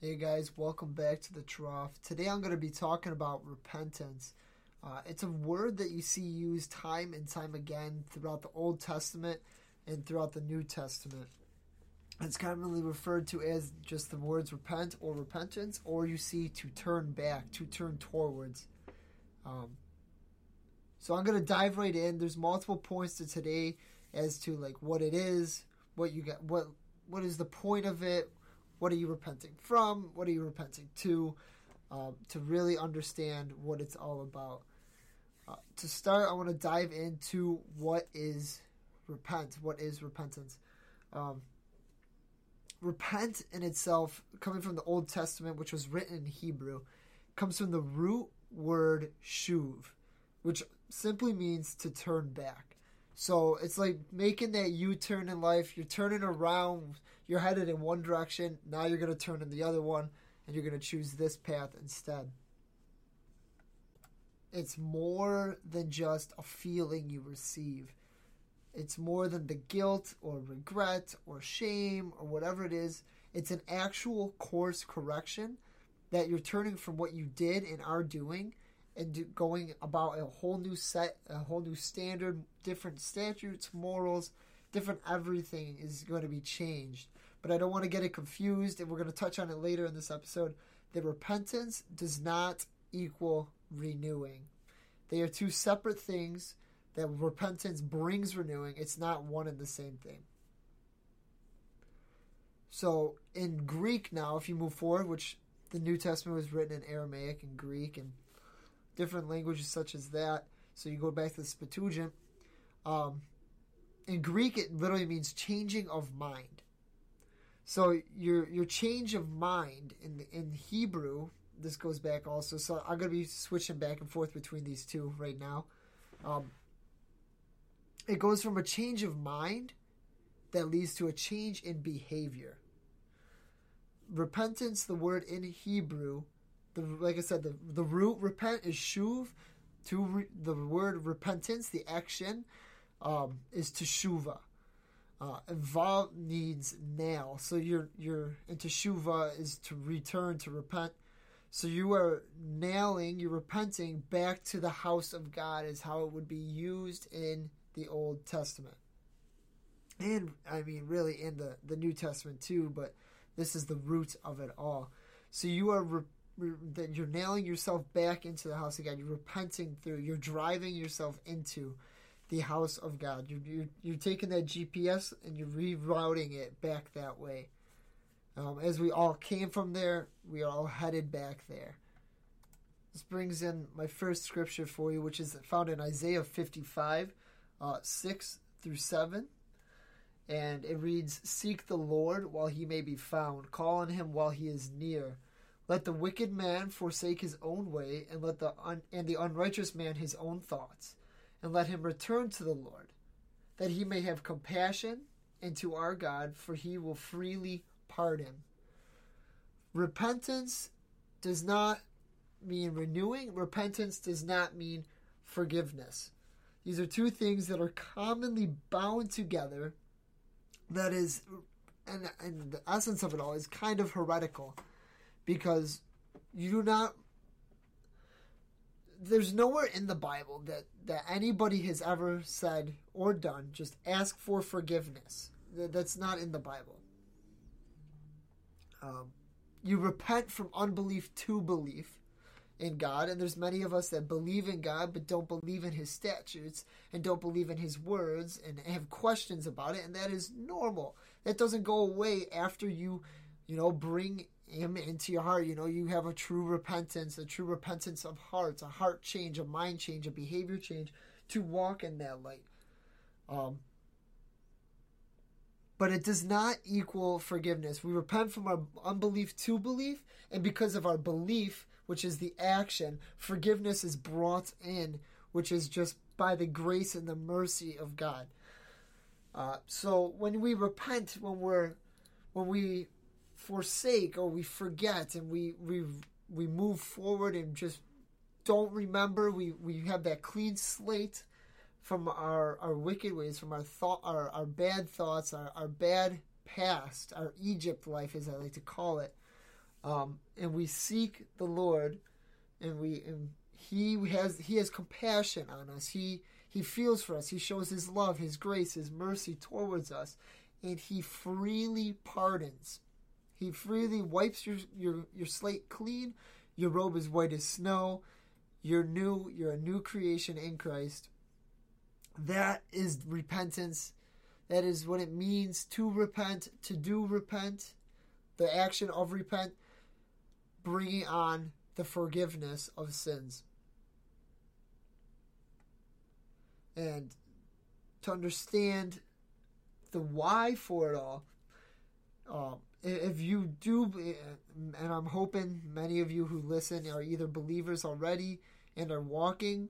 Hey guys, welcome back to the trough. Today I'm going to be talking about repentance. Uh, it's a word that you see used time and time again throughout the Old Testament and throughout the New Testament. It's commonly referred to as just the words repent or repentance, or you see to turn back, to turn towards. Um, so I'm going to dive right in. There's multiple points to today as to like what it is, what you get, what what is the point of it, what are you repenting from? What are you repenting to? Um, to really understand what it's all about. Uh, to start, I want to dive into what is repent. What is repentance? Um, repent in itself, coming from the Old Testament, which was written in Hebrew, comes from the root word shuv, which simply means to turn back. So it's like making that U turn in life. You're turning around, you're headed in one direction, now you're going to turn in the other one, and you're going to choose this path instead. It's more than just a feeling you receive. It's more than the guilt or regret or shame or whatever it is. It's an actual course correction that you're turning from what you did and are doing and do, going about a whole new set, a whole new standard, different statutes, morals, different everything is going to be changed. But I don't want to get it confused, and we're going to touch on it later in this episode. That repentance does not equal renewing. They are two separate things. That repentance brings renewing. It's not one and the same thing. So in Greek now, if you move forward, which the New Testament was written in Aramaic and Greek and different languages such as that. So you go back to the Septuagint. Um, in Greek, it literally means changing of mind. So your your change of mind in in Hebrew, this goes back also. So I'm going to be switching back and forth between these two right now. Um, it goes from a change of mind that leads to a change in behavior. Repentance, the word in Hebrew, the like I said, the the root repent is shuv. To re, the word repentance, the action, um, is teshuva. Uh, needs nail, so your your and is to return to repent. So you are nailing, you're repenting back to the house of God, is how it would be used in the Old Testament, and I mean really in the the New Testament too. But this is the root of it all. So you are. Re- that you're nailing yourself back into the house of God. You're repenting through. You're driving yourself into the house of God. You're, you're, you're taking that GPS and you're rerouting it back that way. Um, as we all came from there, we are all headed back there. This brings in my first scripture for you, which is found in Isaiah 55, uh, 6 through 7. And it reads Seek the Lord while he may be found, call on him while he is near. Let the wicked man forsake his own way, and let the un- and the unrighteous man his own thoughts, and let him return to the Lord, that he may have compassion, and to our God, for he will freely pardon. Repentance does not mean renewing. Repentance does not mean forgiveness. These are two things that are commonly bound together. That is, and, and the essence of it all is kind of heretical because you do not there's nowhere in the Bible that, that anybody has ever said or done just ask for forgiveness. That's not in the Bible. Um, you repent from unbelief to belief in God, and there's many of us that believe in God but don't believe in His statutes and don't believe in His words and have questions about it, and that is normal. That doesn't go away after you, you know, bring him into your heart. You know, you have a true repentance, a true repentance of hearts, a heart change, a mind change, a behavior change to walk in that light. Um, but it does not equal forgiveness. We repent from our unbelief to belief, and because of our belief, which is the action, forgiveness is brought in, which is just by the grace and the mercy of God. Uh, so when we repent, when we're when we forsake or we forget and we we we move forward and just don't remember we we have that clean slate from our our wicked ways from our thought our, our bad thoughts our, our bad past our egypt life as i like to call it um, and we seek the Lord, and we and He has He has compassion on us. He He feels for us. He shows His love, His grace, His mercy towards us, and He freely pardons. He freely wipes your your your slate clean. Your robe is white as snow. You're new. You're a new creation in Christ. That is repentance. That is what it means to repent, to do repent, the action of repent, bringing on the forgiveness of sins. And to understand the why for it all, uh, if you do, and I'm hoping many of you who listen are either believers already and are walking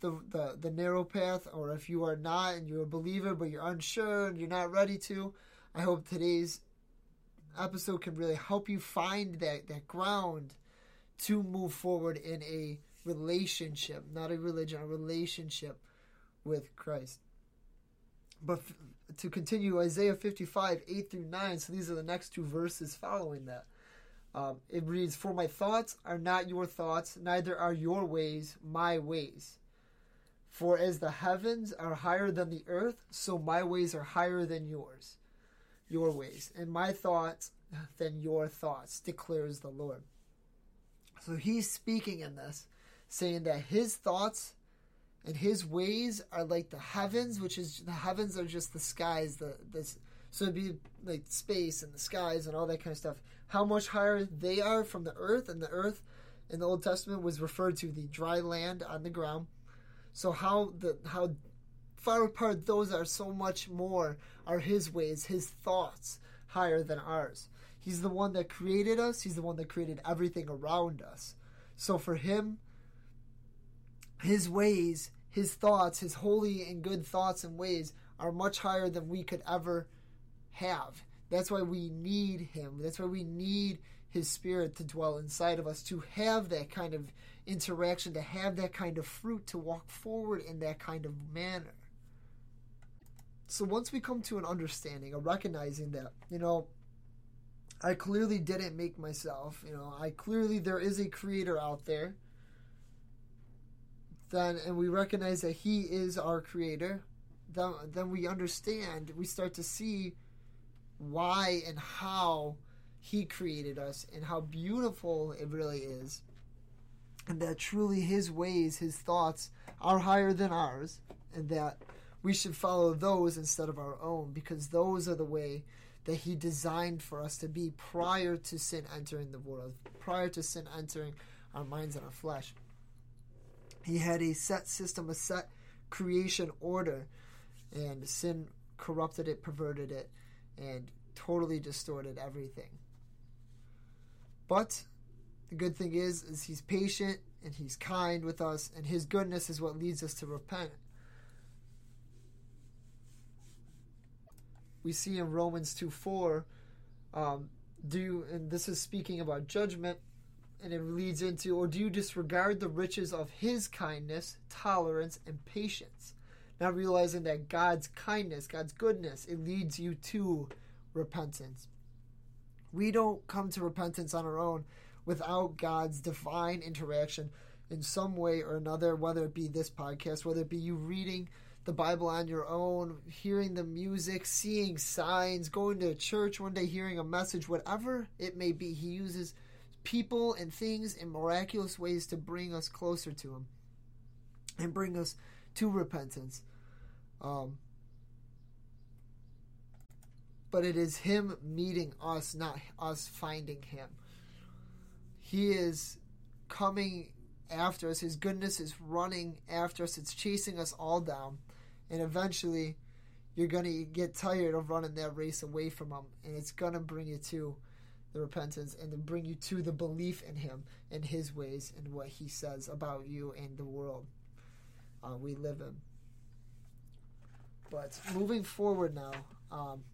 the, the, the narrow path, or if you are not and you're a believer but you're unsure and you're not ready to, I hope today's episode can really help you find that, that ground to move forward in a relationship, not a religion, a relationship with Christ. But to continue, Isaiah 55, 8 through 9, so these are the next two verses following that. Um, it reads, For my thoughts are not your thoughts, neither are your ways my ways. For as the heavens are higher than the earth, so my ways are higher than yours, your ways, and my thoughts than your thoughts, declares the Lord. So he's speaking in this, saying that his thoughts and his ways are like the heavens, which is the heavens are just the skies, the this so it'd be like space and the skies and all that kind of stuff. How much higher they are from the earth, and the earth in the Old Testament was referred to the dry land on the ground. So how the how far apart those are, so much more are His ways, His thoughts higher than ours. He's the one that created us. He's the one that created everything around us. So for Him, His ways, His thoughts, His holy and good thoughts and ways are much higher than we could ever have. That's why we need Him. That's why we need His Spirit to dwell inside of us, to have that kind of interaction, to have that kind of fruit, to walk forward in that kind of manner. So once we come to an understanding, a recognizing that, you know, I clearly didn't make myself, you know, I clearly there is a creator out there. Then and we recognize that he is our creator, then then we understand, we start to see why and how he created us and how beautiful it really is. And that truly his ways, his thoughts are higher than ours, and that we should follow those instead of our own because those are the way that he designed for us to be prior to sin entering the world, prior to sin entering our minds and our flesh. He had a set system, a set creation order, and sin corrupted it, perverted it, and totally distorted everything. But the good thing is, is he's patient and he's kind with us, and his goodness is what leads us to repent. We see in Romans 2 4, um, do and this is speaking about judgment, and it leads into, or do you disregard the riches of his kindness, tolerance, and patience? Not realizing that God's kindness, God's goodness, it leads you to repentance. We don't come to repentance on our own without God's divine interaction in some way or another, whether it be this podcast, whether it be you reading the Bible on your own, hearing the music, seeing signs, going to church one day, hearing a message, whatever it may be. He uses people and things in miraculous ways to bring us closer to Him and bring us to repentance. Um, but it is Him meeting us, not us finding Him. He is coming after us. His goodness is running after us. It's chasing us all down. And eventually, you're going to get tired of running that race away from Him. And it's going to bring you to the repentance and to bring you to the belief in Him and His ways and what He says about you and the world uh, we live in. But moving forward now, um,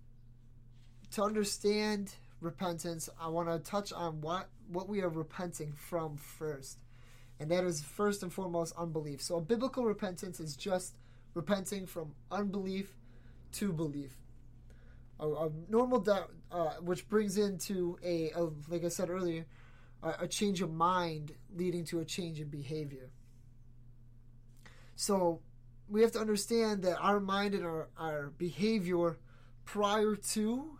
to understand repentance, I want to touch on what what we are repenting from first, and that is first and foremost unbelief. So, a biblical repentance is just repenting from unbelief to belief. A, a normal doubt, uh, which brings into a, a, like I said earlier, a, a change of mind leading to a change in behavior. So we have to understand that our mind and our, our behavior prior to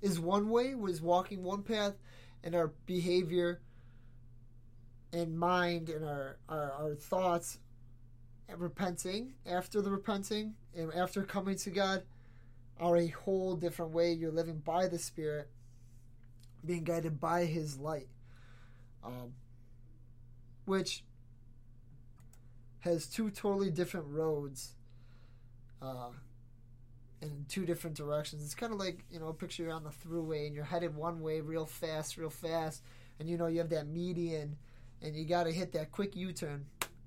is one way, was walking one path, and our behavior and mind and our, our, our thoughts repenting after the repenting and after coming to God are a whole different way. You're living by the Spirit, being guided by His light, um, which has two totally different roads uh, in two different directions. It's kind of like, you know, picture you're on the throughway and you're headed one way real fast, real fast, and you know, you have that median and you got to hit that quick U turn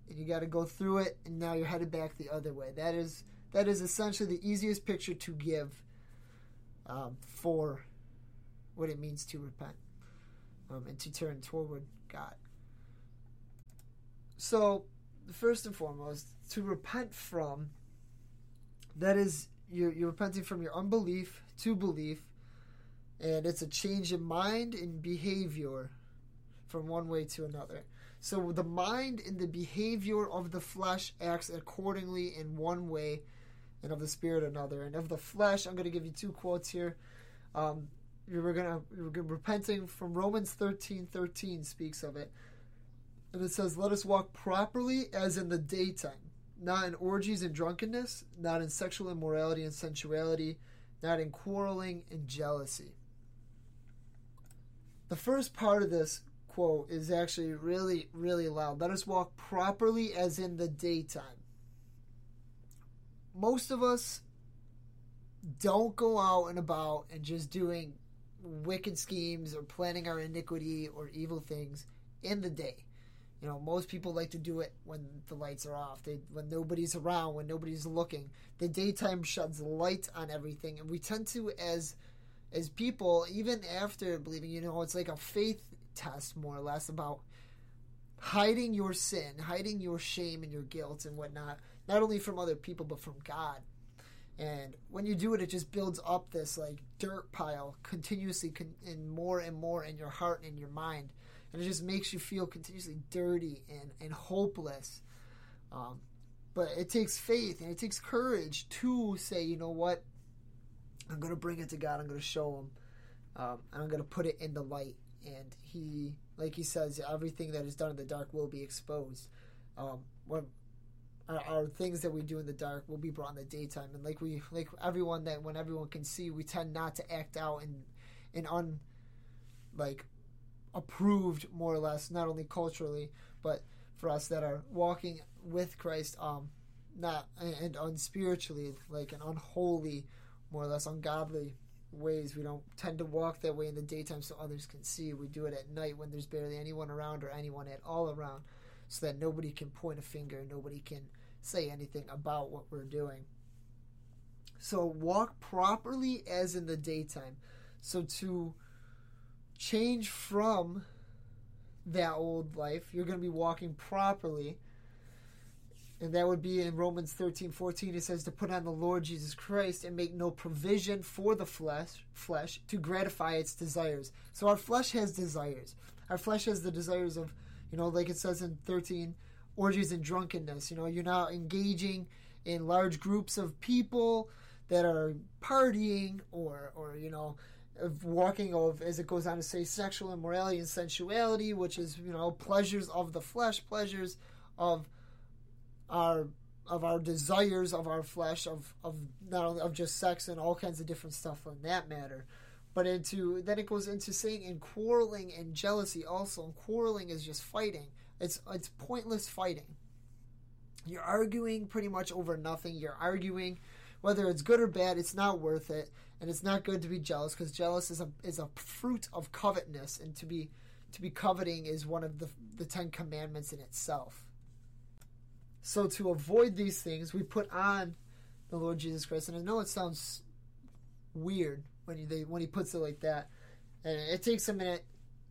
and you got to go through it and now you're headed back the other way. That is that is essentially the easiest picture to give um, for what it means to repent um, and to turn toward God. So, first and foremost, to repent from, that is, you're, you're repenting from your unbelief to belief, and it's a change in mind and behavior from one way to another. So the mind and the behavior of the flesh acts accordingly in one way and of the spirit another. And of the flesh, I'm going to give you two quotes here. Um, we're going to repenting from Romans 13 13 speaks of it. And it says, Let us walk properly as in the daytime, not in orgies and drunkenness, not in sexual immorality and sensuality, not in quarreling and jealousy. The first part of this quote is actually really, really loud. Let us walk properly as in the daytime most of us don't go out and about and just doing wicked schemes or planning our iniquity or evil things in the day. You know, most people like to do it when the lights are off, they, when nobody's around, when nobody's looking. The daytime sheds light on everything, and we tend to, as as people, even after believing, you know, it's like a faith test more or less about hiding your sin, hiding your shame and your guilt and whatnot not only from other people but from God. And when you do it, it just builds up this like dirt pile continuously, con- and more and more in your heart and in your mind, and it just makes you feel continuously dirty and and hopeless. Um, but it takes faith and it takes courage to say, you know what, I'm going to bring it to God. I'm going to show Him, um, and I'm going to put it in the light. And He, like He says, everything that is done in the dark will be exposed. Um, when our, our, things that we do in the dark will be brought in the daytime. And like we like everyone that when everyone can see we tend not to act out in in un like approved more or less not only culturally but for us that are walking with Christ um not and unspiritually like an unholy more or less ungodly ways. We don't tend to walk that way in the daytime so others can see. We do it at night when there's barely anyone around or anyone at all around so that nobody can point a finger, nobody can say anything about what we're doing. So walk properly as in the daytime. So to change from that old life, you're going to be walking properly. And that would be in Romans 13, 14. It says to put on the Lord Jesus Christ and make no provision for the flesh, flesh to gratify its desires. So our flesh has desires. Our flesh has the desires of you know, like it says in 13, orgies and drunkenness. You know, you're not engaging in large groups of people that are partying or, or you know, walking of, as it goes on to say, sexual immorality and sensuality, which is, you know, pleasures of the flesh, pleasures of our of our desires of our flesh of of not only of just sex and all kinds of different stuff on that matter. But into then it goes into saying and quarreling and jealousy also. And quarreling is just fighting it's it's pointless fighting. You're arguing pretty much over nothing. You're arguing whether it's good or bad it's not worth it and it's not good to be jealous because jealous is a is a fruit of covetousness and to be to be coveting is one of the the 10 commandments in itself. So to avoid these things we put on the lord jesus christ and i know it sounds weird when he they, when he puts it like that, and it takes a minute,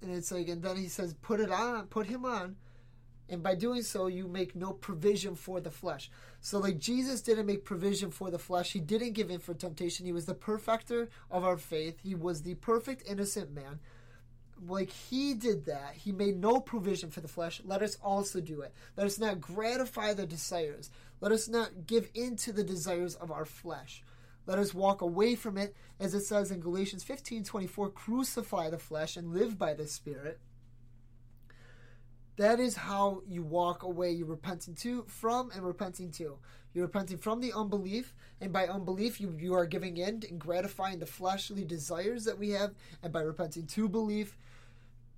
and it's like, and then he says, "Put it on, put him on," And by doing so, you make no provision for the flesh. So, like Jesus didn't make provision for the flesh, he didn't give in for temptation. He was the perfecter of our faith, he was the perfect, innocent man. Like he did that, he made no provision for the flesh. Let us also do it. Let us not gratify the desires. Let us not give in to the desires of our flesh. Let us walk away from it, as it says in Galatians 15 24, crucify the flesh and live by the Spirit. That is how you walk away. You're repenting to from and repenting to. You're repenting from the unbelief, and by unbelief you, you are giving in and gratifying the fleshly desires that we have, and by repenting to belief,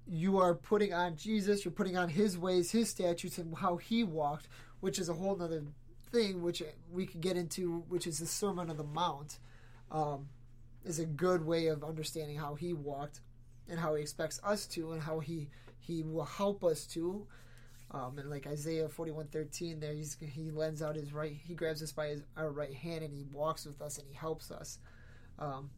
you are putting on Jesus, you're putting on his ways, his statutes, and how he walked, which is a whole other thing which we could get into, which is the Sermon on the Mount. Um, is a good way of understanding how he walked and how he expects us to and how he he will help us to. Um, and like Isaiah forty one thirteen, there he's, he lends out his right, he grabs us by his our right hand and he walks with us and he helps us. Um,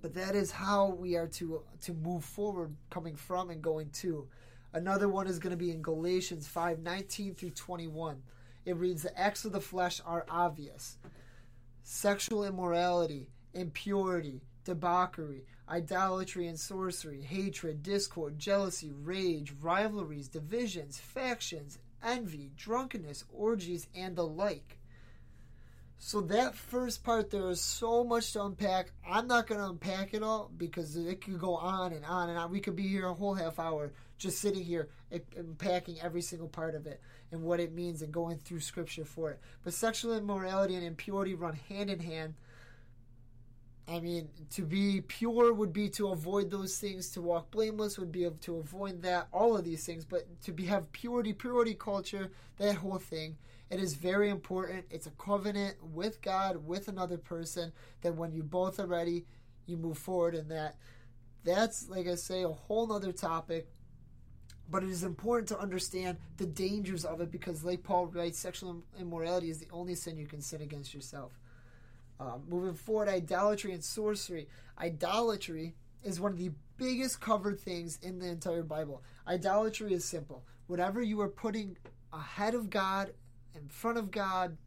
but that is how we are to to move forward, coming from and going to. Another one is going to be in Galatians five nineteen through twenty one. It reads, "The acts of the flesh are obvious: sexual immorality, impurity, debauchery." Idolatry and sorcery, hatred, discord, jealousy, rage, rivalries, divisions, factions, envy, drunkenness, orgies, and the like. So that first part there is so much to unpack. I'm not going to unpack it all because it could go on and on and on. We could be here a whole half hour just sitting here unpacking every single part of it and what it means and going through scripture for it. But sexual immorality and impurity run hand in hand I mean, to be pure would be to avoid those things. To walk blameless would be to avoid that. All of these things, but to be have purity, purity culture, that whole thing. It is very important. It's a covenant with God, with another person. That when you both are ready, you move forward. in that, that's like I say, a whole nother topic. But it is important to understand the dangers of it because, like Paul writes, sexual immorality is the only sin you can sin against yourself. Um, moving forward, idolatry and sorcery. Idolatry is one of the biggest covered things in the entire Bible. Idolatry is simple. Whatever you are putting ahead of God, in front of God,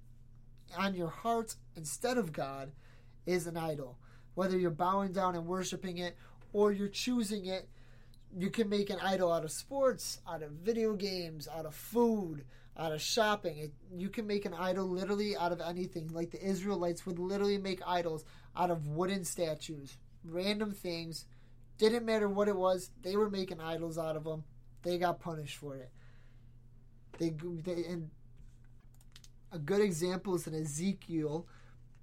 on your heart instead of God, is an idol. Whether you're bowing down and worshiping it or you're choosing it, you can make an idol out of sports, out of video games, out of food, out of shopping. It, you can make an idol literally out of anything. Like the Israelites would literally make idols out of wooden statues, random things. Didn't matter what it was, they were making idols out of them. They got punished for it. They, they and a good example is in Ezekiel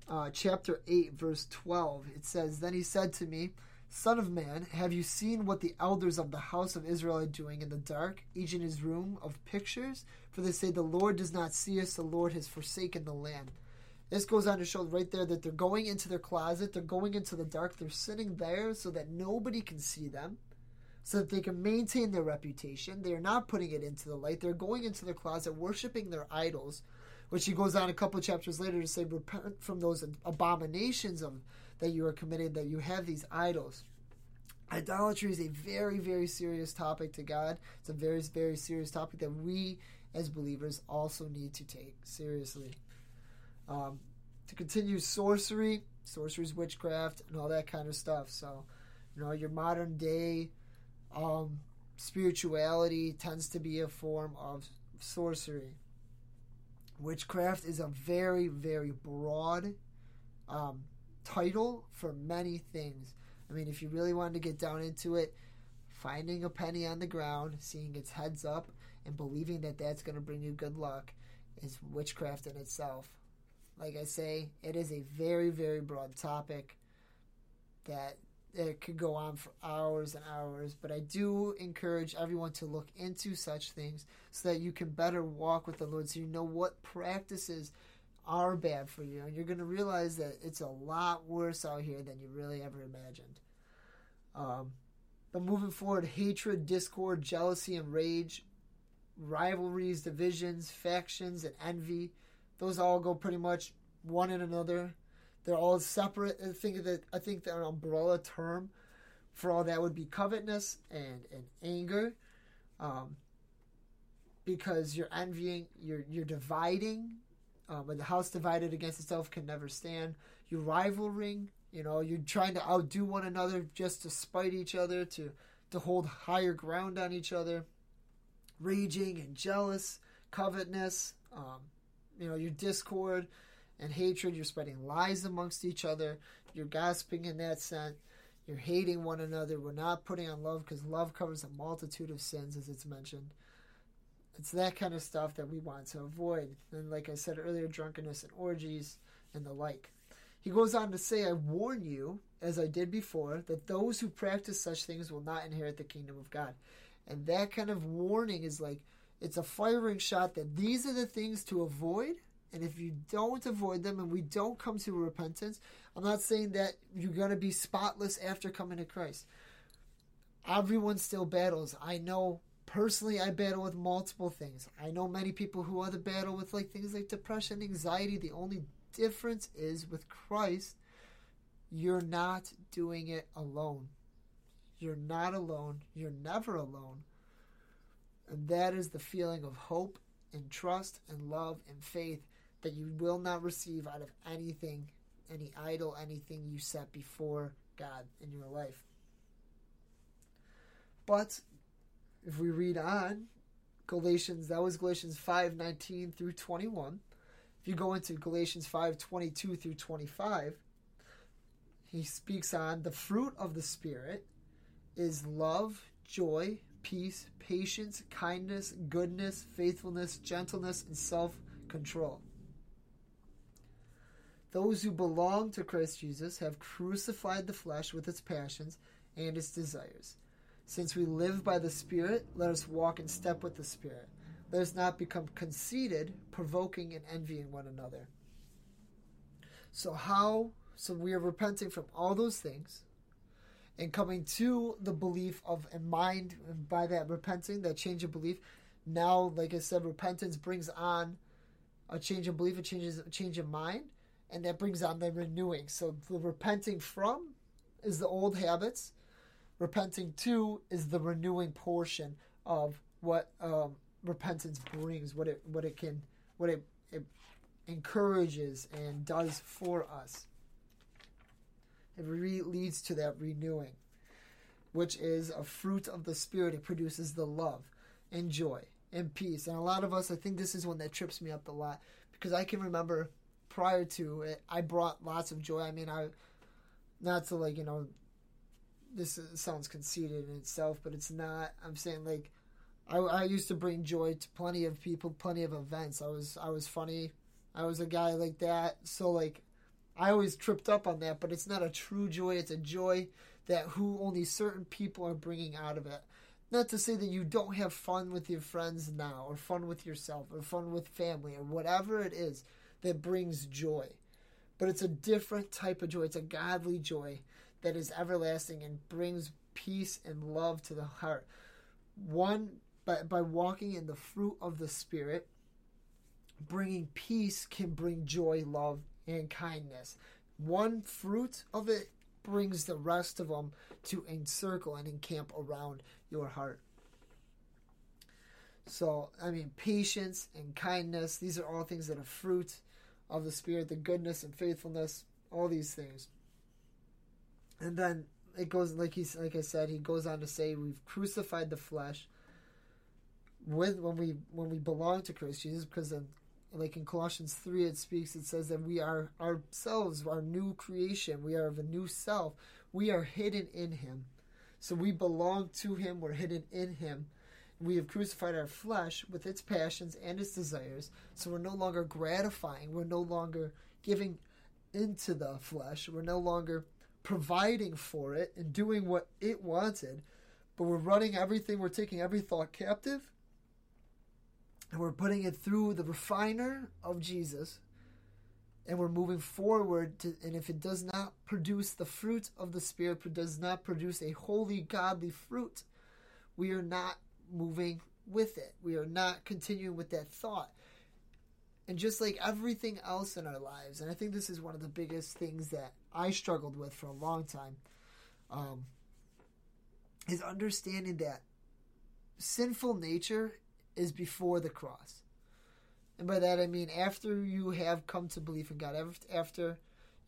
uh, chapter 8, verse 12. It says, Then he said to me, Son of man, have you seen what the elders of the house of Israel are doing in the dark, each in his room of pictures? For they say, The Lord does not see us, the Lord has forsaken the land. This goes on to show right there that they're going into their closet, they're going into the dark, they're sitting there so that nobody can see them, so that they can maintain their reputation. They are not putting it into the light, they're going into their closet, worshiping their idols, which he goes on a couple chapters later to say, Repent from those abominations of that you are committed, that you have these idols. Idolatry is a very, very serious topic to God. It's a very, very serious topic that we as believers also need to take seriously. Um, to continue sorcery, sorcery's witchcraft, and all that kind of stuff. So, you know, your modern day um, spirituality tends to be a form of sorcery. Witchcraft is a very, very broad um, title for many things. I mean, if you really wanted to get down into it, finding a penny on the ground, seeing its heads up, and believing that that's going to bring you good luck is witchcraft in itself. Like I say, it is a very, very broad topic that it could go on for hours and hours, but I do encourage everyone to look into such things so that you can better walk with the Lord so you know what practices are bad for you, and you're going to realize that it's a lot worse out here than you really ever imagined. Um, but moving forward, hatred, discord, jealousy, and rage, rivalries, divisions, factions, and envy, those all go pretty much one in another. They're all separate. I think that I think that an umbrella term for all that would be covetousness and and anger. Um, because you're envying, you're you're dividing. Um, but the house divided against itself can never stand. You're rivaling. You know, you're trying to outdo one another just to spite each other, to to hold higher ground on each other. Raging and jealous, covetousness. Um, you know, your discord and hatred. You're spreading lies amongst each other. You're gossiping in that sense. You're hating one another. We're not putting on love because love covers a multitude of sins, as it's mentioned. It's that kind of stuff that we want to avoid. And like I said earlier, drunkenness and orgies and the like. He goes on to say, I warn you, as I did before, that those who practice such things will not inherit the kingdom of God. And that kind of warning is like, it's a firing shot that these are the things to avoid. And if you don't avoid them and we don't come to repentance, I'm not saying that you're going to be spotless after coming to Christ. Everyone still battles. I know personally I battle with multiple things. I know many people who other battle with like things like depression, anxiety. The only difference is with Christ, you're not doing it alone. You're not alone. You're never alone. And that is the feeling of hope and trust and love and faith that you will not receive out of anything, any idol, anything you set before God in your life. But if we read on, Galatians, that was Galatians 5 19 through 21. If you go into Galatians 5 22 through 25, he speaks on the fruit of the Spirit is love, joy, peace, patience, kindness, goodness, faithfulness, gentleness, and self control. Those who belong to Christ Jesus have crucified the flesh with its passions and its desires. Since we live by the Spirit, let us walk in step with the Spirit. Let us not become conceited, provoking and envying one another. So, how? So, we are repenting from all those things and coming to the belief of a mind, by that repenting, that change of belief. Now, like I said, repentance brings on a change of belief, a change, a change of mind, and that brings on the renewing. So, the repenting from is the old habits repenting to is the renewing portion of what um, repentance brings, what it what it can what it, it encourages and does for us. It re- leads to that renewing, which is a fruit of the spirit. It produces the love and joy and peace. And a lot of us, I think this is one that trips me up a lot because I can remember prior to it, I brought lots of joy. I mean, I not to like you know this sounds conceited in itself, but it's not. I'm saying like I, I used to bring joy to plenty of people, plenty of events. I was I was funny. I was a guy like that. So like I always tripped up on that, but it's not a true joy. It's a joy that who only certain people are bringing out of it. Not to say that you don't have fun with your friends now, or fun with yourself, or fun with family, or whatever it is that brings joy. But it's a different type of joy. It's a godly joy that is everlasting and brings peace and love to the heart. One, by, by walking in the fruit of the Spirit, bringing peace can bring joy, love, and kindness. One fruit of it brings the rest of them to encircle and encamp around your heart. So, I mean, patience and kindness, these are all things that are fruit of the Spirit, the goodness and faithfulness, all these things. And then it goes like he's like I said, he goes on to say we've crucified the flesh with when we when we belong to Christ Jesus, because then like in Colossians three it speaks, it says that we are ourselves, our new creation, we are of a new self, we are hidden in him. So we belong to him, we're hidden in him. We have crucified our flesh with its passions and its desires, so we're no longer gratifying, we're no longer giving into the flesh, we're no longer providing for it and doing what it wanted, but we're running everything, we're taking every thought captive, and we're putting it through the refiner of Jesus, and we're moving forward to, and if it does not produce the fruit of the Spirit, does not produce a holy, godly fruit, we are not moving with it. We are not continuing with that thought. And just like everything else in our lives, and I think this is one of the biggest things that I struggled with for a long time, um, is understanding that sinful nature is before the cross. And by that I mean after you have come to believe in God, after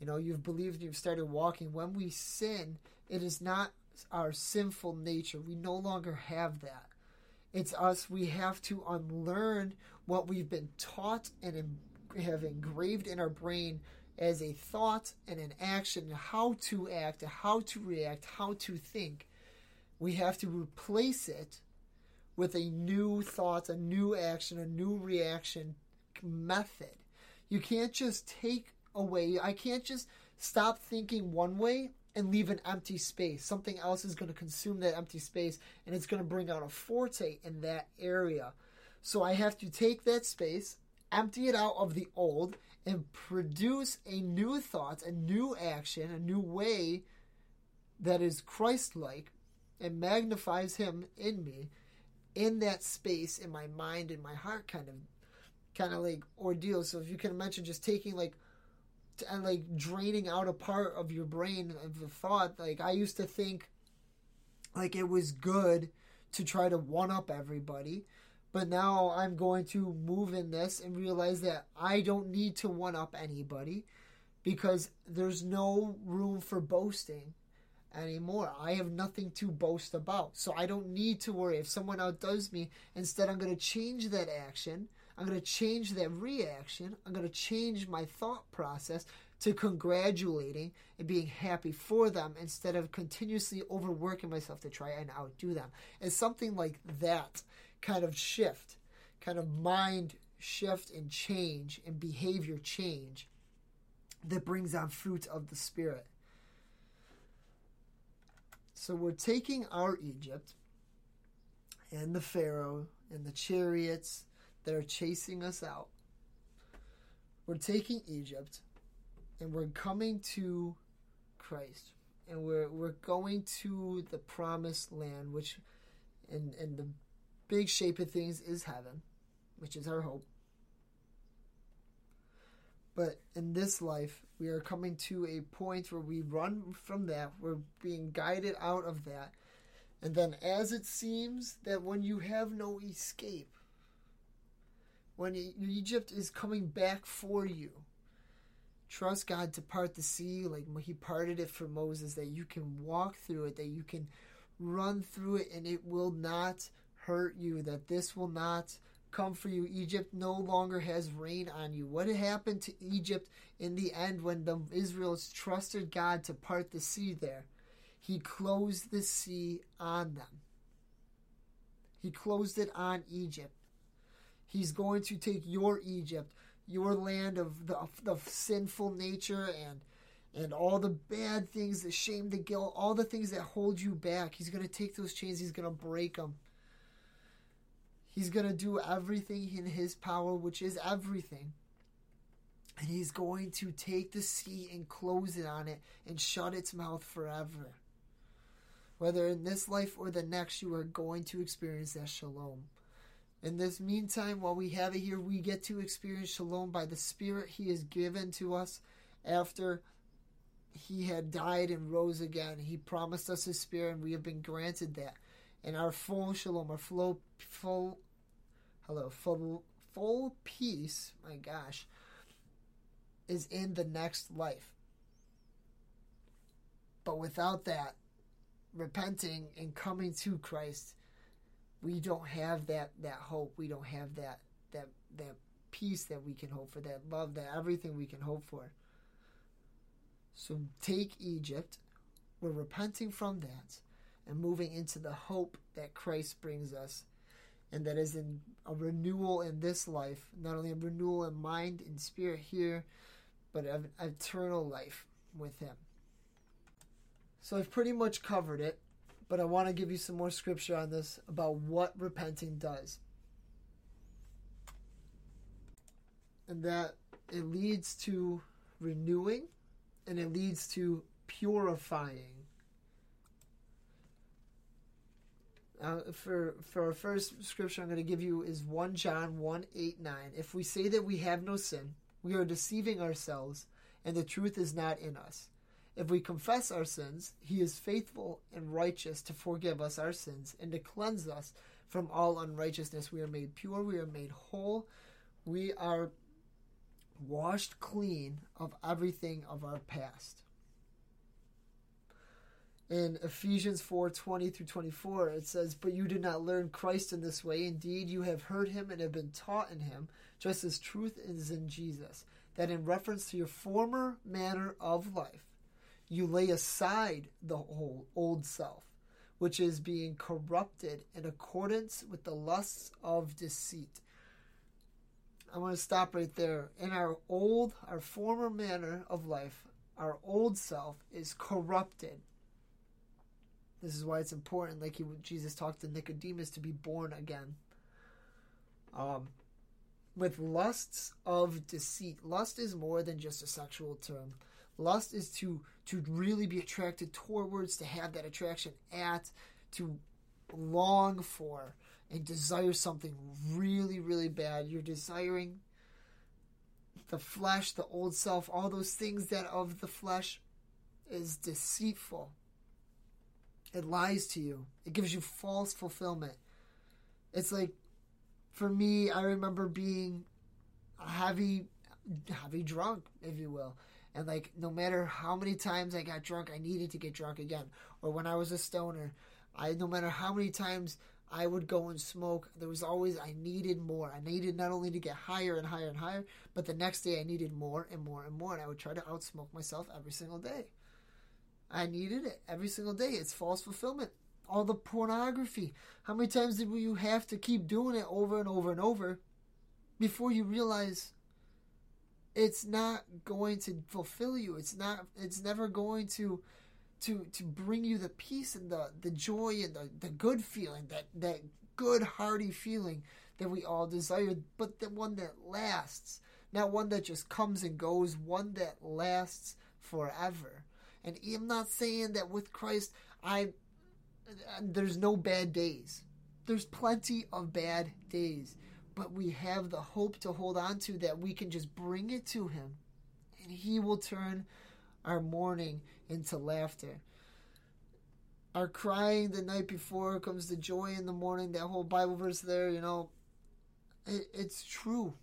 you know you've believed you've started walking, when we sin, it is not our sinful nature. We no longer have that. It's us. We have to unlearn what we've been taught and have engraved in our brain as a thought and an action, how to act, how to react, how to think. We have to replace it with a new thought, a new action, a new reaction method. You can't just take away, I can't just stop thinking one way and leave an empty space. Something else is going to consume that empty space and it's going to bring out a forte in that area. So I have to take that space, empty it out of the old, and produce a new thought, a new action, a new way that is Christ like and magnifies Him in me in that space in my mind and my heart kind of kind of like ordeal. So if you can imagine just taking like and uh, like draining out a part of your brain of the thought like i used to think like it was good to try to one up everybody but now i'm going to move in this and realize that i don't need to one up anybody because there's no room for boasting anymore. I have nothing to boast about. So I don't need to worry. If someone outdoes me, instead, I'm going to change that action. I'm going to change that reaction. I'm going to change my thought process to congratulating and being happy for them instead of continuously overworking myself to try and outdo them. And something like that kind of shift, kind of mind shift and change and behavior change that brings on fruit of the Spirit. So we're taking our Egypt and the Pharaoh and the chariots that are chasing us out. We're taking Egypt and we're coming to Christ. And we're we're going to the promised land, which in in the big shape of things is heaven, which is our hope. But in this life, we are coming to a point where we run from that. We're being guided out of that. And then, as it seems that when you have no escape, when Egypt is coming back for you, trust God to part the sea like He parted it for Moses, that you can walk through it, that you can run through it, and it will not hurt you, that this will not come for you. Egypt no longer has rain on you. What happened to Egypt in the end when the Israelites trusted God to part the sea there? He closed the sea on them. He closed it on Egypt. He's going to take your Egypt, your land of the, of the sinful nature and and all the bad things, the shame, the guilt, all the things that hold you back. He's going to take those chains, he's going to break them. He's going to do everything in his power, which is everything. And he's going to take the sea and close it on it and shut its mouth forever. Whether in this life or the next, you are going to experience that shalom. In this meantime, while we have it here, we get to experience shalom by the Spirit He has given to us after He had died and rose again. He promised us His Spirit, and we have been granted that and our full shalom, our full, full, hello, full, full peace. My gosh, is in the next life. But without that, repenting and coming to Christ, we don't have that that hope. We don't have that that that peace that we can hope for, that love, that everything we can hope for. So take Egypt. We're repenting from that and moving into the hope that Christ brings us. And that is in a renewal in this life, not only a renewal in mind and spirit here, but an eternal life with Him. So I've pretty much covered it, but I want to give you some more scripture on this about what repenting does. And that it leads to renewing and it leads to purifying Uh, for for our first scripture I'm going to give you is 1 John 1 8 9. If we say that we have no sin, we are deceiving ourselves, and the truth is not in us. If we confess our sins, he is faithful and righteous to forgive us our sins and to cleanse us from all unrighteousness. We are made pure. We are made whole. We are washed clean of everything of our past. In Ephesians 4 20 through 24, it says, But you did not learn Christ in this way. Indeed, you have heard him and have been taught in him, just as truth is in Jesus, that in reference to your former manner of life, you lay aside the whole old self, which is being corrupted in accordance with the lusts of deceit. I want to stop right there. In our old, our former manner of life, our old self is corrupted. This is why it's important, like he, Jesus talked to Nicodemus, to be born again. Um, with lusts of deceit. Lust is more than just a sexual term. Lust is to to really be attracted towards, to have that attraction at, to long for, and desire something really, really bad. You're desiring the flesh, the old self, all those things that of the flesh is deceitful. It lies to you. It gives you false fulfillment. It's like for me, I remember being a heavy heavy drunk, if you will. And like no matter how many times I got drunk, I needed to get drunk again. Or when I was a stoner, I no matter how many times I would go and smoke, there was always I needed more. I needed not only to get higher and higher and higher, but the next day I needed more and more and more. And I would try to outsmoke myself every single day. I needed it every single day. It's false fulfillment. All the pornography. How many times did you have to keep doing it over and over and over before you realize it's not going to fulfill you. It's not it's never going to to to bring you the peace and the the joy and the, the good feeling, that that good hearty feeling that we all desire, but the one that lasts. Not one that just comes and goes, one that lasts forever. And I'm not saying that with Christ I there's no bad days. There's plenty of bad days but we have the hope to hold on to that we can just bring it to Him and He will turn our mourning into laughter. Our crying the night before comes the joy in the morning. That whole Bible verse there, you know, it, it's true.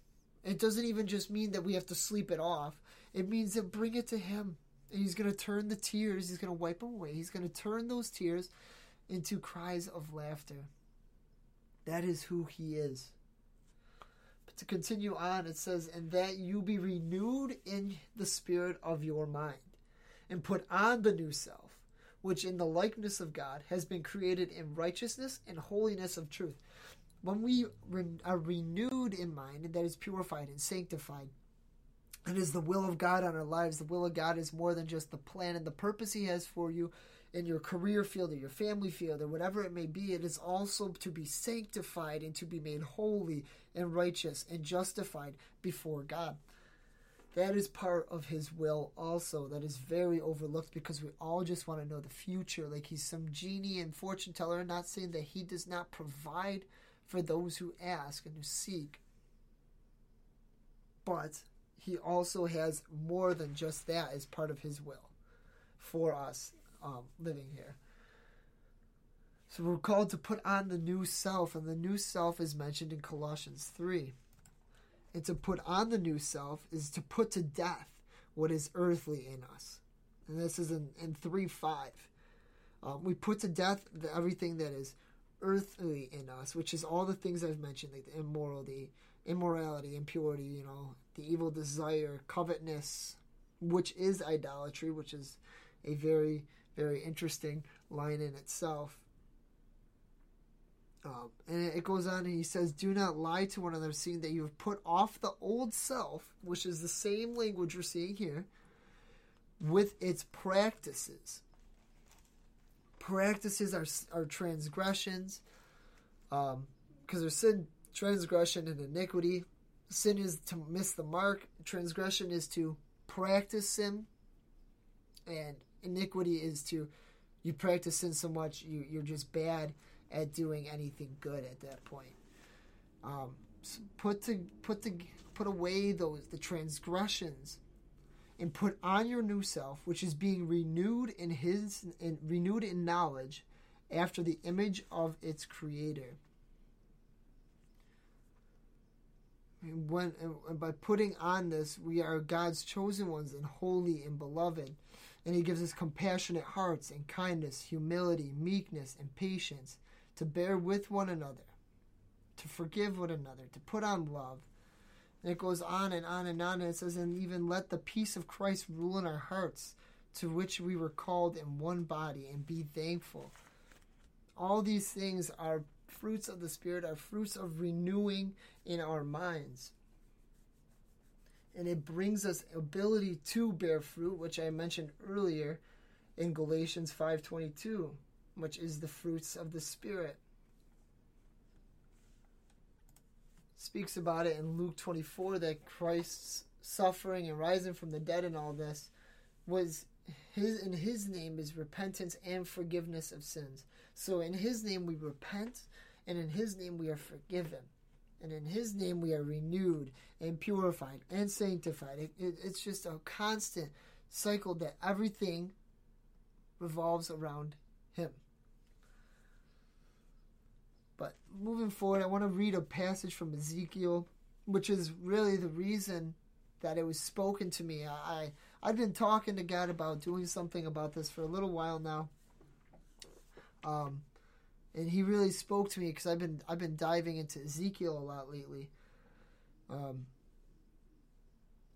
It doesn't even just mean that we have to sleep it off. It means that bring it to Him. He's going to turn the tears, He's going to wipe them away. He's going to turn those tears into cries of laughter. That is who He is But to continue on, it says, And that you be renewed in the spirit of your mind, and put on the new self, which in the likeness of God has been created in righteousness and holiness of truth. When we are renewed in mind, and that is purified and sanctified, and is the will of God on our lives. The will of God is more than just the plan and the purpose He has for you in your career field or your family field or whatever it may be, it is also to be sanctified and to be made holy and righteous and justified before God. That is part of His will, also. That is very overlooked because we all just want to know the future. Like He's some genie and fortune teller, not saying that He does not provide for those who ask and who seek. But He also has more than just that as part of His will for us um, living here. So we're called to put on the new self, and the new self is mentioned in Colossians 3. And to put on the new self is to put to death what is earthly in us. And this is in, in 3 5. Um, we put to death the, everything that is earthly in us, which is all the things I've mentioned, like the immorality, immorality, impurity, you know, the evil desire, covetousness, which is idolatry, which is a very very interesting line in itself. Um, and it goes on and he says, Do not lie to one another, seeing that you have put off the old self, which is the same language we're seeing here, with its practices. Practices are, are transgressions, because um, there's sin, transgression, and iniquity. Sin is to miss the mark, transgression is to practice sin, and iniquity is to you practice sin so much you you're just bad at doing anything good at that point. Um, so put to put to put away those the transgressions and put on your new self, which is being renewed in his in, renewed in knowledge after the image of its creator. When by putting on this, we are God's chosen ones and holy and beloved. And He gives us compassionate hearts and kindness, humility, meekness, and patience to bear with one another, to forgive one another, to put on love. And it goes on and on and on. And it says, and even let the peace of Christ rule in our hearts, to which we were called in one body, and be thankful. All these things are fruits of the Spirit, are fruits of renewing in our minds. And it brings us ability to bear fruit, which I mentioned earlier in Galatians 5:22, which is the fruits of the Spirit. Speaks about it in Luke 24 that Christ's suffering and rising from the dead and all this was his in his name is repentance and forgiveness of sins. So in his name we repent and in his name we are forgiven. And in his name we are renewed and purified and sanctified. It, it, it's just a constant cycle that everything revolves around him. But moving forward, I want to read a passage from Ezekiel, which is really the reason that it was spoken to me. I, I have been talking to God about doing something about this for a little while now. Um, and he really spoke to me because I've been I've been diving into Ezekiel a lot lately. Um,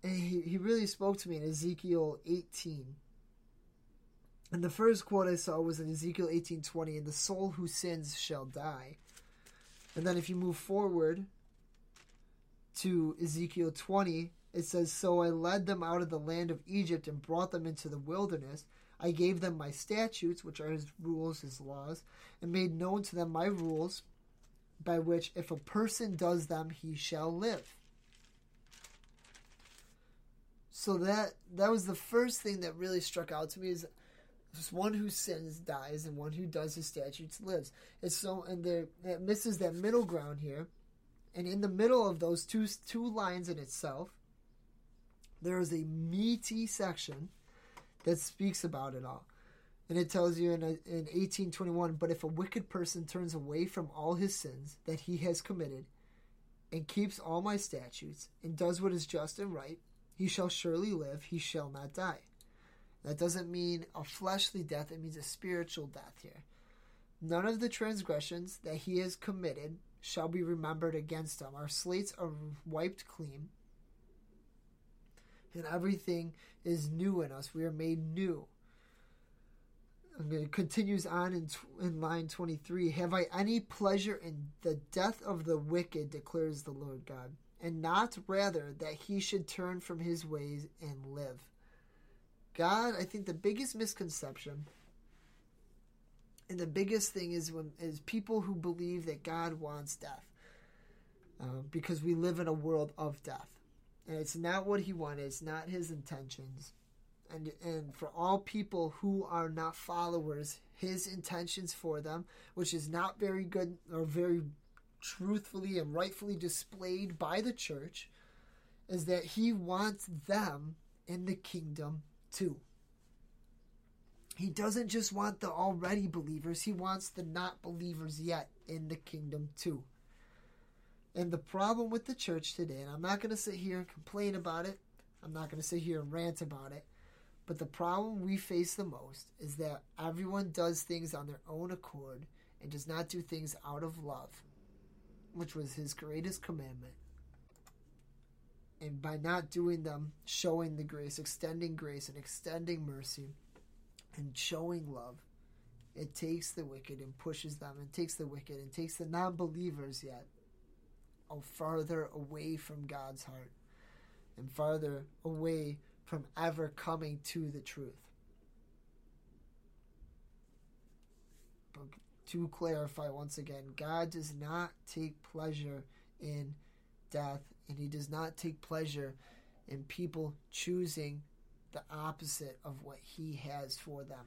and he, he really spoke to me in Ezekiel 18. And the first quote I saw was in Ezekiel 18:20, "And the soul who sins shall die." And then if you move forward to Ezekiel 20, it says, "So I led them out of the land of Egypt and brought them into the wilderness." I gave them my statutes, which are his rules, his laws, and made known to them my rules, by which if a person does them, he shall live. So that that was the first thing that really struck out to me is just one who sins dies and one who does his statutes lives. It's so and there it misses that middle ground here. And in the middle of those two two lines in itself, there is a meaty section that speaks about it all. And it tells you in, a, in 1821 But if a wicked person turns away from all his sins that he has committed, and keeps all my statutes, and does what is just and right, he shall surely live, he shall not die. That doesn't mean a fleshly death, it means a spiritual death here. None of the transgressions that he has committed shall be remembered against him. Our slates are wiped clean, and everything is new in us. We are made new. It continues on in, in line 23 Have I any pleasure in the death of the wicked, declares the Lord God, and not rather that he should turn from his ways and live? God, I think the biggest misconception and the biggest thing is when is people who believe that God wants death, uh, because we live in a world of death and it's not what he wanted. It's not his intentions. And and for all people who are not followers, his intentions for them, which is not very good or very truthfully and rightfully displayed by the church, is that he wants them in the kingdom too. He doesn't just want the already believers, he wants the not believers yet in the kingdom too. And the problem with the church today, and I'm not going to sit here and complain about it, I'm not going to sit here and rant about it, but the problem we face the most is that everyone does things on their own accord and does not do things out of love, which was his greatest commandment. And by not doing them, showing the grace, extending grace, and extending mercy, and showing love, it takes the wicked and pushes them, and takes the wicked and takes the non believers yet farther away from God's heart and farther away from ever coming to the truth. But to clarify once again, God does not take pleasure in death, and He does not take pleasure in people choosing the opposite of what He has for them.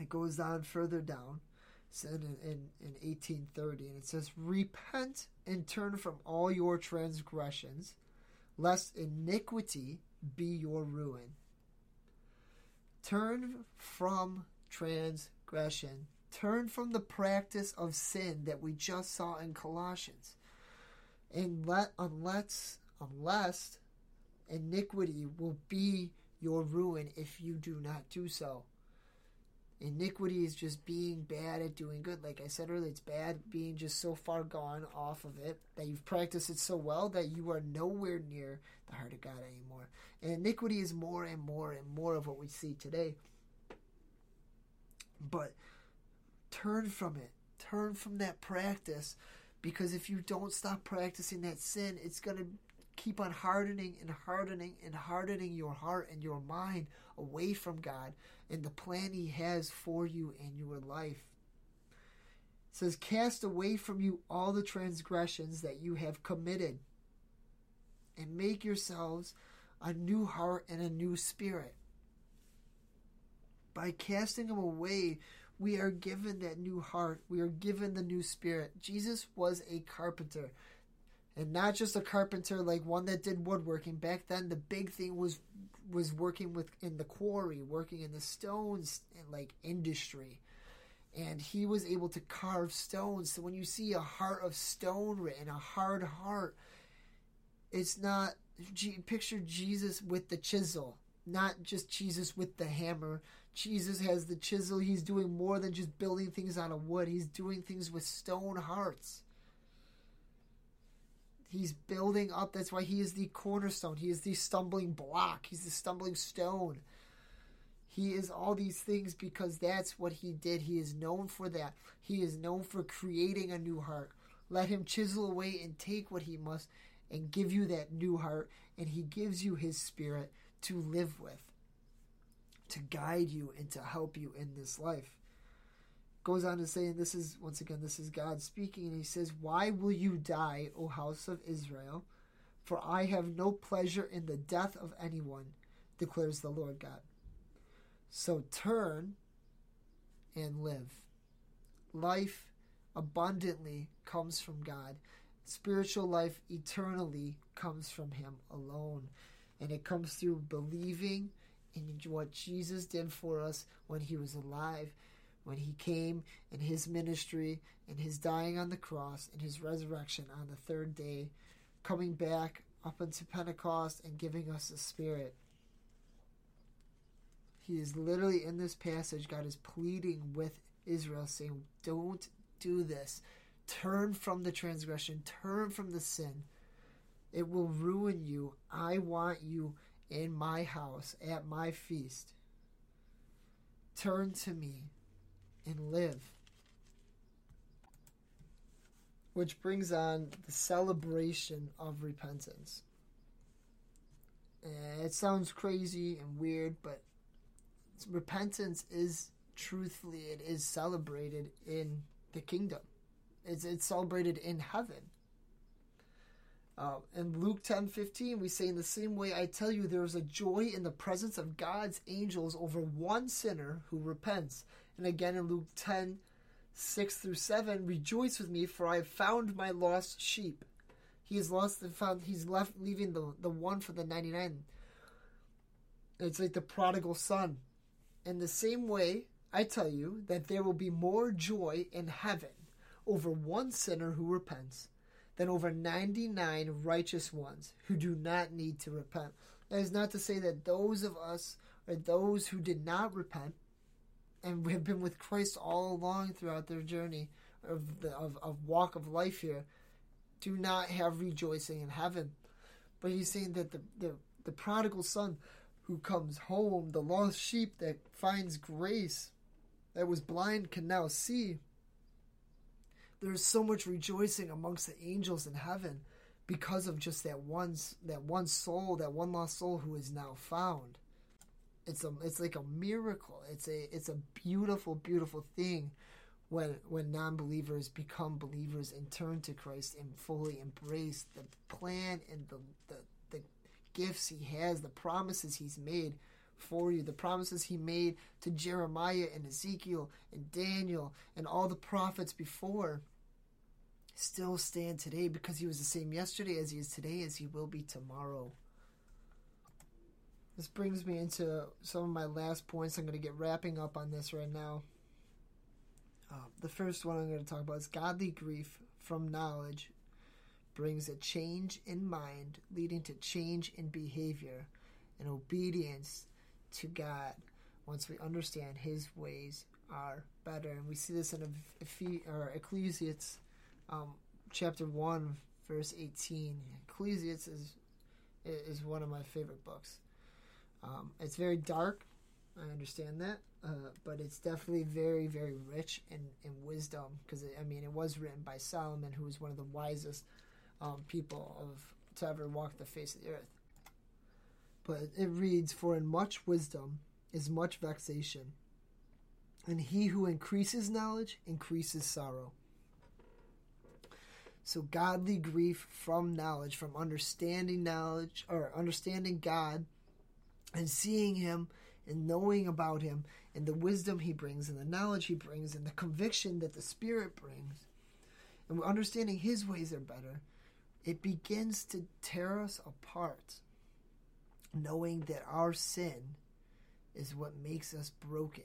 It goes on further down said in, in, in 1830, and it says, Repent and turn from all your transgressions, lest iniquity be your ruin. Turn from transgression. Turn from the practice of sin that we just saw in Colossians. And let unless unless iniquity will be your ruin if you do not do so. Iniquity is just being bad at doing good. Like I said earlier, it's bad being just so far gone off of it that you've practiced it so well that you are nowhere near the heart of God anymore. And iniquity is more and more and more of what we see today. But turn from it. Turn from that practice because if you don't stop practicing that sin, it's going to keep on hardening and hardening and hardening your heart and your mind away from God and the plan He has for you in your life. It says, Cast away from you all the transgressions that you have committed, and make yourselves a new heart and a new spirit. By casting them away, we are given that new heart. We are given the new spirit. Jesus was a carpenter and not just a carpenter like one that did woodworking. Back then the big thing was was working with in the quarry working in the stones like industry. And he was able to carve stones. So when you see a heart of stone written a hard heart it's not picture jesus with the chisel. Not just jesus with the hammer. Jesus has the chisel. He's doing more than just building things out of wood. He's doing things with stone hearts He's building up. That's why he is the cornerstone. He is the stumbling block. He's the stumbling stone. He is all these things because that's what he did. He is known for that. He is known for creating a new heart. Let him chisel away and take what he must and give you that new heart. And he gives you his spirit to live with, to guide you and to help you in this life goes on to say, and this is once again, this is God speaking, and he says, Why will you die, O house of Israel? For I have no pleasure in the death of anyone, declares the Lord God. So turn and live. Life abundantly comes from God. Spiritual life eternally comes from Him alone. And it comes through believing in what Jesus did for us when He was alive when he came in his ministry and his dying on the cross and his resurrection on the third day, coming back up into Pentecost and giving us the Spirit. He is literally in this passage, God is pleading with Israel, saying, Don't do this. Turn from the transgression, turn from the sin. It will ruin you. I want you in my house at my feast. Turn to me and live. Which brings on the celebration of repentance. And it sounds crazy and weird, but repentance is truthfully it is celebrated in the kingdom. It's it's celebrated in heaven. Uh, in Luke ten fifteen, we say, In the same way, I tell you, there is a joy in the presence of God's angels over one sinner who repents. And again in Luke 10, 6 through 7, rejoice with me, for I have found my lost sheep. He is lost and found, he's left leaving the, the one for the 99. It's like the prodigal son. In the same way, I tell you that there will be more joy in heaven over one sinner who repents than over 99 righteous ones who do not need to repent. That is not to say that those of us or those who did not repent and we have been with Christ all along throughout their journey of the of, of walk of life here, do not have rejoicing in heaven. But he's saying that the, the, the prodigal son who comes home, the lost sheep that finds grace, that was blind can now see. There is so much rejoicing amongst the angels in heaven because of just that one that one soul, that one lost soul who is now found it's a it's like a miracle. It's a it's a beautiful beautiful thing when when non-believers become believers and turn to Christ and fully embrace the plan and the the, the gifts he has, the promises he's made for you, the promises he made to Jeremiah and Ezekiel and Daniel and all the prophets before still stand today because he was the same yesterday as he is today as he will be tomorrow. This brings me into some of my last points. I'm going to get wrapping up on this right now. Uh, the first one I'm going to talk about is godly grief from knowledge brings a change in mind, leading to change in behavior and obedience to God once we understand His ways are better. And we see this in Ephes- or Ecclesiastes um, chapter 1, verse 18. Ecclesiastes is, is one of my favorite books. Um, it's very dark, I understand that, uh, but it's definitely very, very rich in, in wisdom because, I mean, it was written by Solomon, who was one of the wisest um, people of to ever walk the face of the earth. But it reads, For in much wisdom is much vexation, and he who increases knowledge increases sorrow. So godly grief from knowledge, from understanding knowledge or understanding God and seeing him and knowing about him and the wisdom he brings and the knowledge he brings and the conviction that the spirit brings and understanding his ways are better it begins to tear us apart knowing that our sin is what makes us broken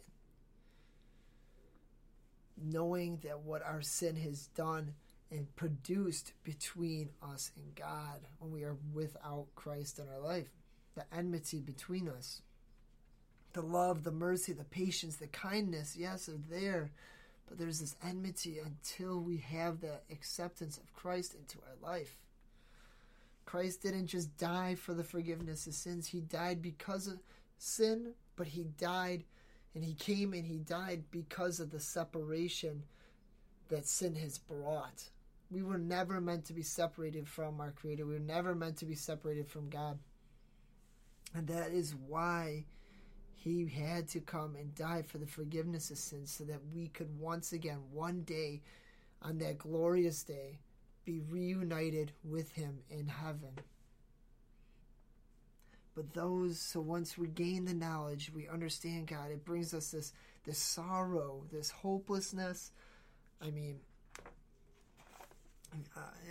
knowing that what our sin has done and produced between us and God when we are without Christ in our life. The enmity between us. The love, the mercy, the patience, the kindness, yes, are there. But there's this enmity until we have the acceptance of Christ into our life. Christ didn't just die for the forgiveness of sins, He died because of sin, but He died and He came and He died because of the separation that sin has brought we were never meant to be separated from our Creator. We were never meant to be separated from God. And that is why He had to come and die for the forgiveness of sins so that we could once again, one day, on that glorious day, be reunited with Him in heaven. But those, so once we gain the knowledge, we understand God, it brings us this, this sorrow, this hopelessness. I mean,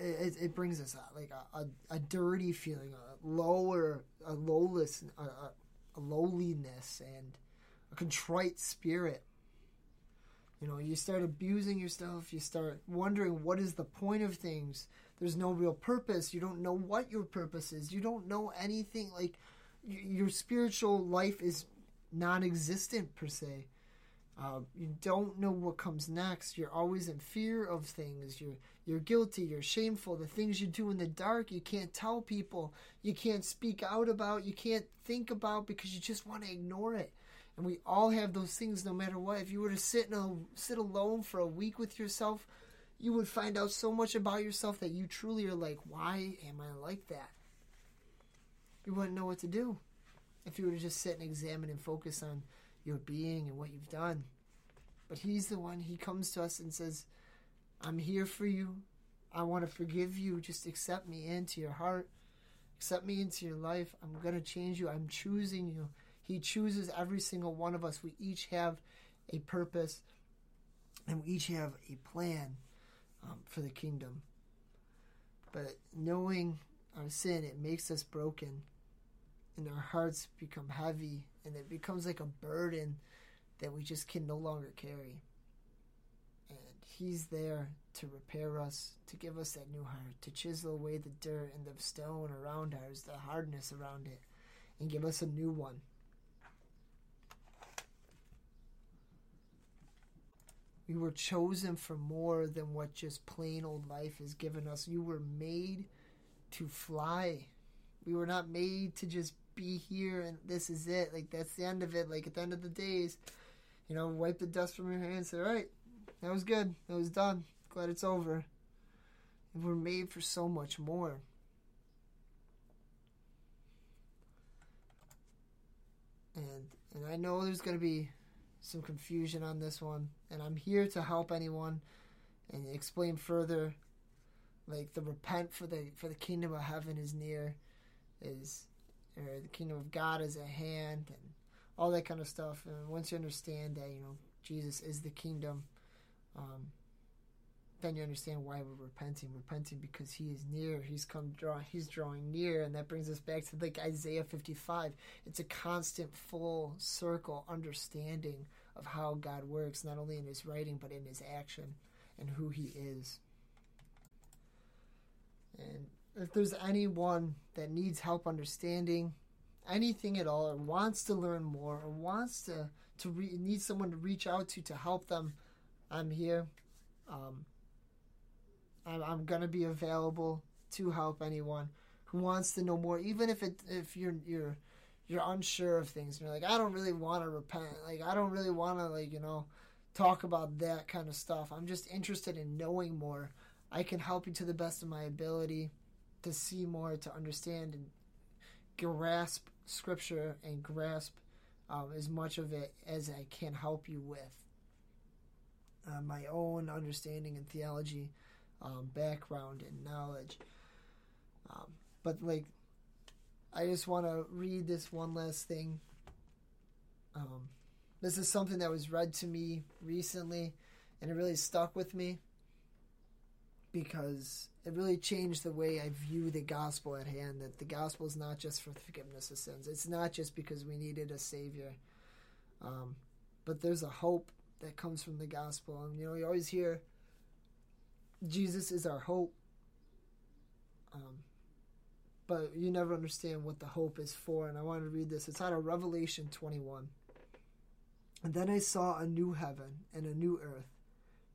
it, it brings us a, like a, a, a, dirty feeling, a lower, a lowless, a, a lowliness, and a contrite spirit. You know, you start abusing yourself. You start wondering what is the point of things. There's no real purpose. You don't know what your purpose is. You don't know anything. Like your spiritual life is non-existent per se. Uh, you don't know what comes next. You're always in fear of things. You're you're guilty. You're shameful. The things you do in the dark, you can't tell people. You can't speak out about. You can't think about because you just want to ignore it. And we all have those things, no matter what. If you were to sit a, sit alone for a week with yourself, you would find out so much about yourself that you truly are like, why am I like that? You wouldn't know what to do if you were to just sit and examine and focus on your being and what you've done. But He's the one, He comes to us and says, I'm here for you. I want to forgive you. Just accept me into your heart. Accept me into your life. I'm going to change you. I'm choosing you. He chooses every single one of us. We each have a purpose and we each have a plan um, for the kingdom. But knowing our sin, it makes us broken and our hearts become heavy and it becomes like a burden that we just can no longer carry. And He's there to repair us, to give us that new heart, to chisel away the dirt and the stone around ours, the hardness around it, and give us a new one. We were chosen for more than what just plain old life has given us. You were made to fly. We were not made to just be here and this is it. Like that's the end of it. Like at the end of the days, you know, wipe the dust from your hands. All right, that was good. That was done. Glad it's over. And we're made for so much more. And and I know there's to be some confusion on this one, and I'm here to help anyone and explain further like the repent for the for the kingdom of heaven is near is or the kingdom of God is at hand and all that kind of stuff. And once you understand that, you know, Jesus is the kingdom, um, then you understand why we're repenting. Repenting because He is near. He's come draw. He's drawing near, and that brings us back to like Isaiah 55. It's a constant, full circle understanding of how God works, not only in His writing but in His action and who He is. And if there's anyone that needs help understanding anything at all, or wants to learn more, or wants to to re- need someone to reach out to to help them, I'm here. Um, I'm, I'm gonna be available to help anyone who wants to know more, even if it if you're you're you're unsure of things. You're like, I don't really want to repent. Like, I don't really want to like you know talk about that kind of stuff. I'm just interested in knowing more. I can help you to the best of my ability to see more, to understand and grasp scripture and grasp um, as much of it as I can help you with. Uh, my own understanding and theology, um, background and knowledge. Um, but like, I just want to read this one last thing. Um, this is something that was read to me recently, and it really stuck with me because it really changed the way I view the gospel at hand. That the gospel is not just for forgiveness of sins. It's not just because we needed a savior, um, but there's a hope that comes from the gospel. And you know, you always hear Jesus is our hope, um, but you never understand what the hope is for. And I want to read this. It's out of Revelation 21. And then I saw a new heaven and a new earth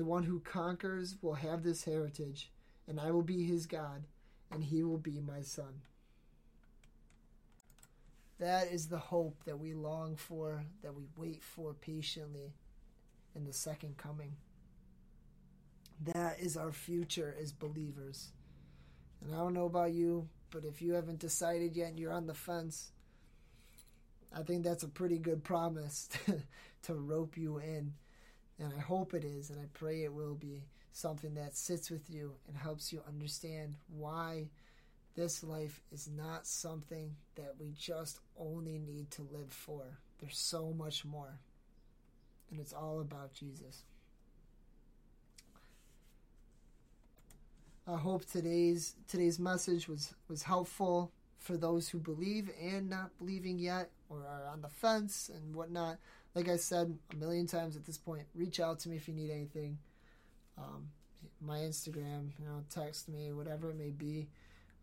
The one who conquers will have this heritage, and I will be his God, and he will be my son. That is the hope that we long for, that we wait for patiently in the second coming. That is our future as believers. And I don't know about you, but if you haven't decided yet and you're on the fence, I think that's a pretty good promise to, to rope you in and I hope it is, and I pray it will be something that sits with you and helps you understand why this life is not something that we just only need to live for. There's so much more. And it's all about Jesus. I hope today's today's message was was helpful for those who believe and not believing yet or are on the fence and whatnot like I said a million times at this point, reach out to me if you need anything. Um, my Instagram, you know, text me, whatever it may be,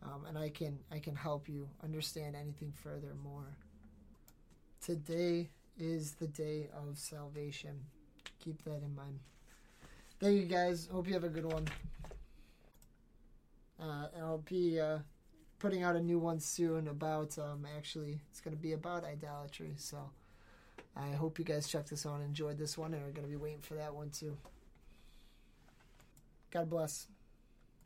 um, and I can I can help you understand anything further more. Today is the day of salvation. Keep that in mind. Thank you guys. Hope you have a good one. Uh, and I'll be uh, putting out a new one soon about um, actually it's going to be about idolatry. So. I hope you guys checked this out and enjoyed this one and are going to be waiting for that one too. God bless.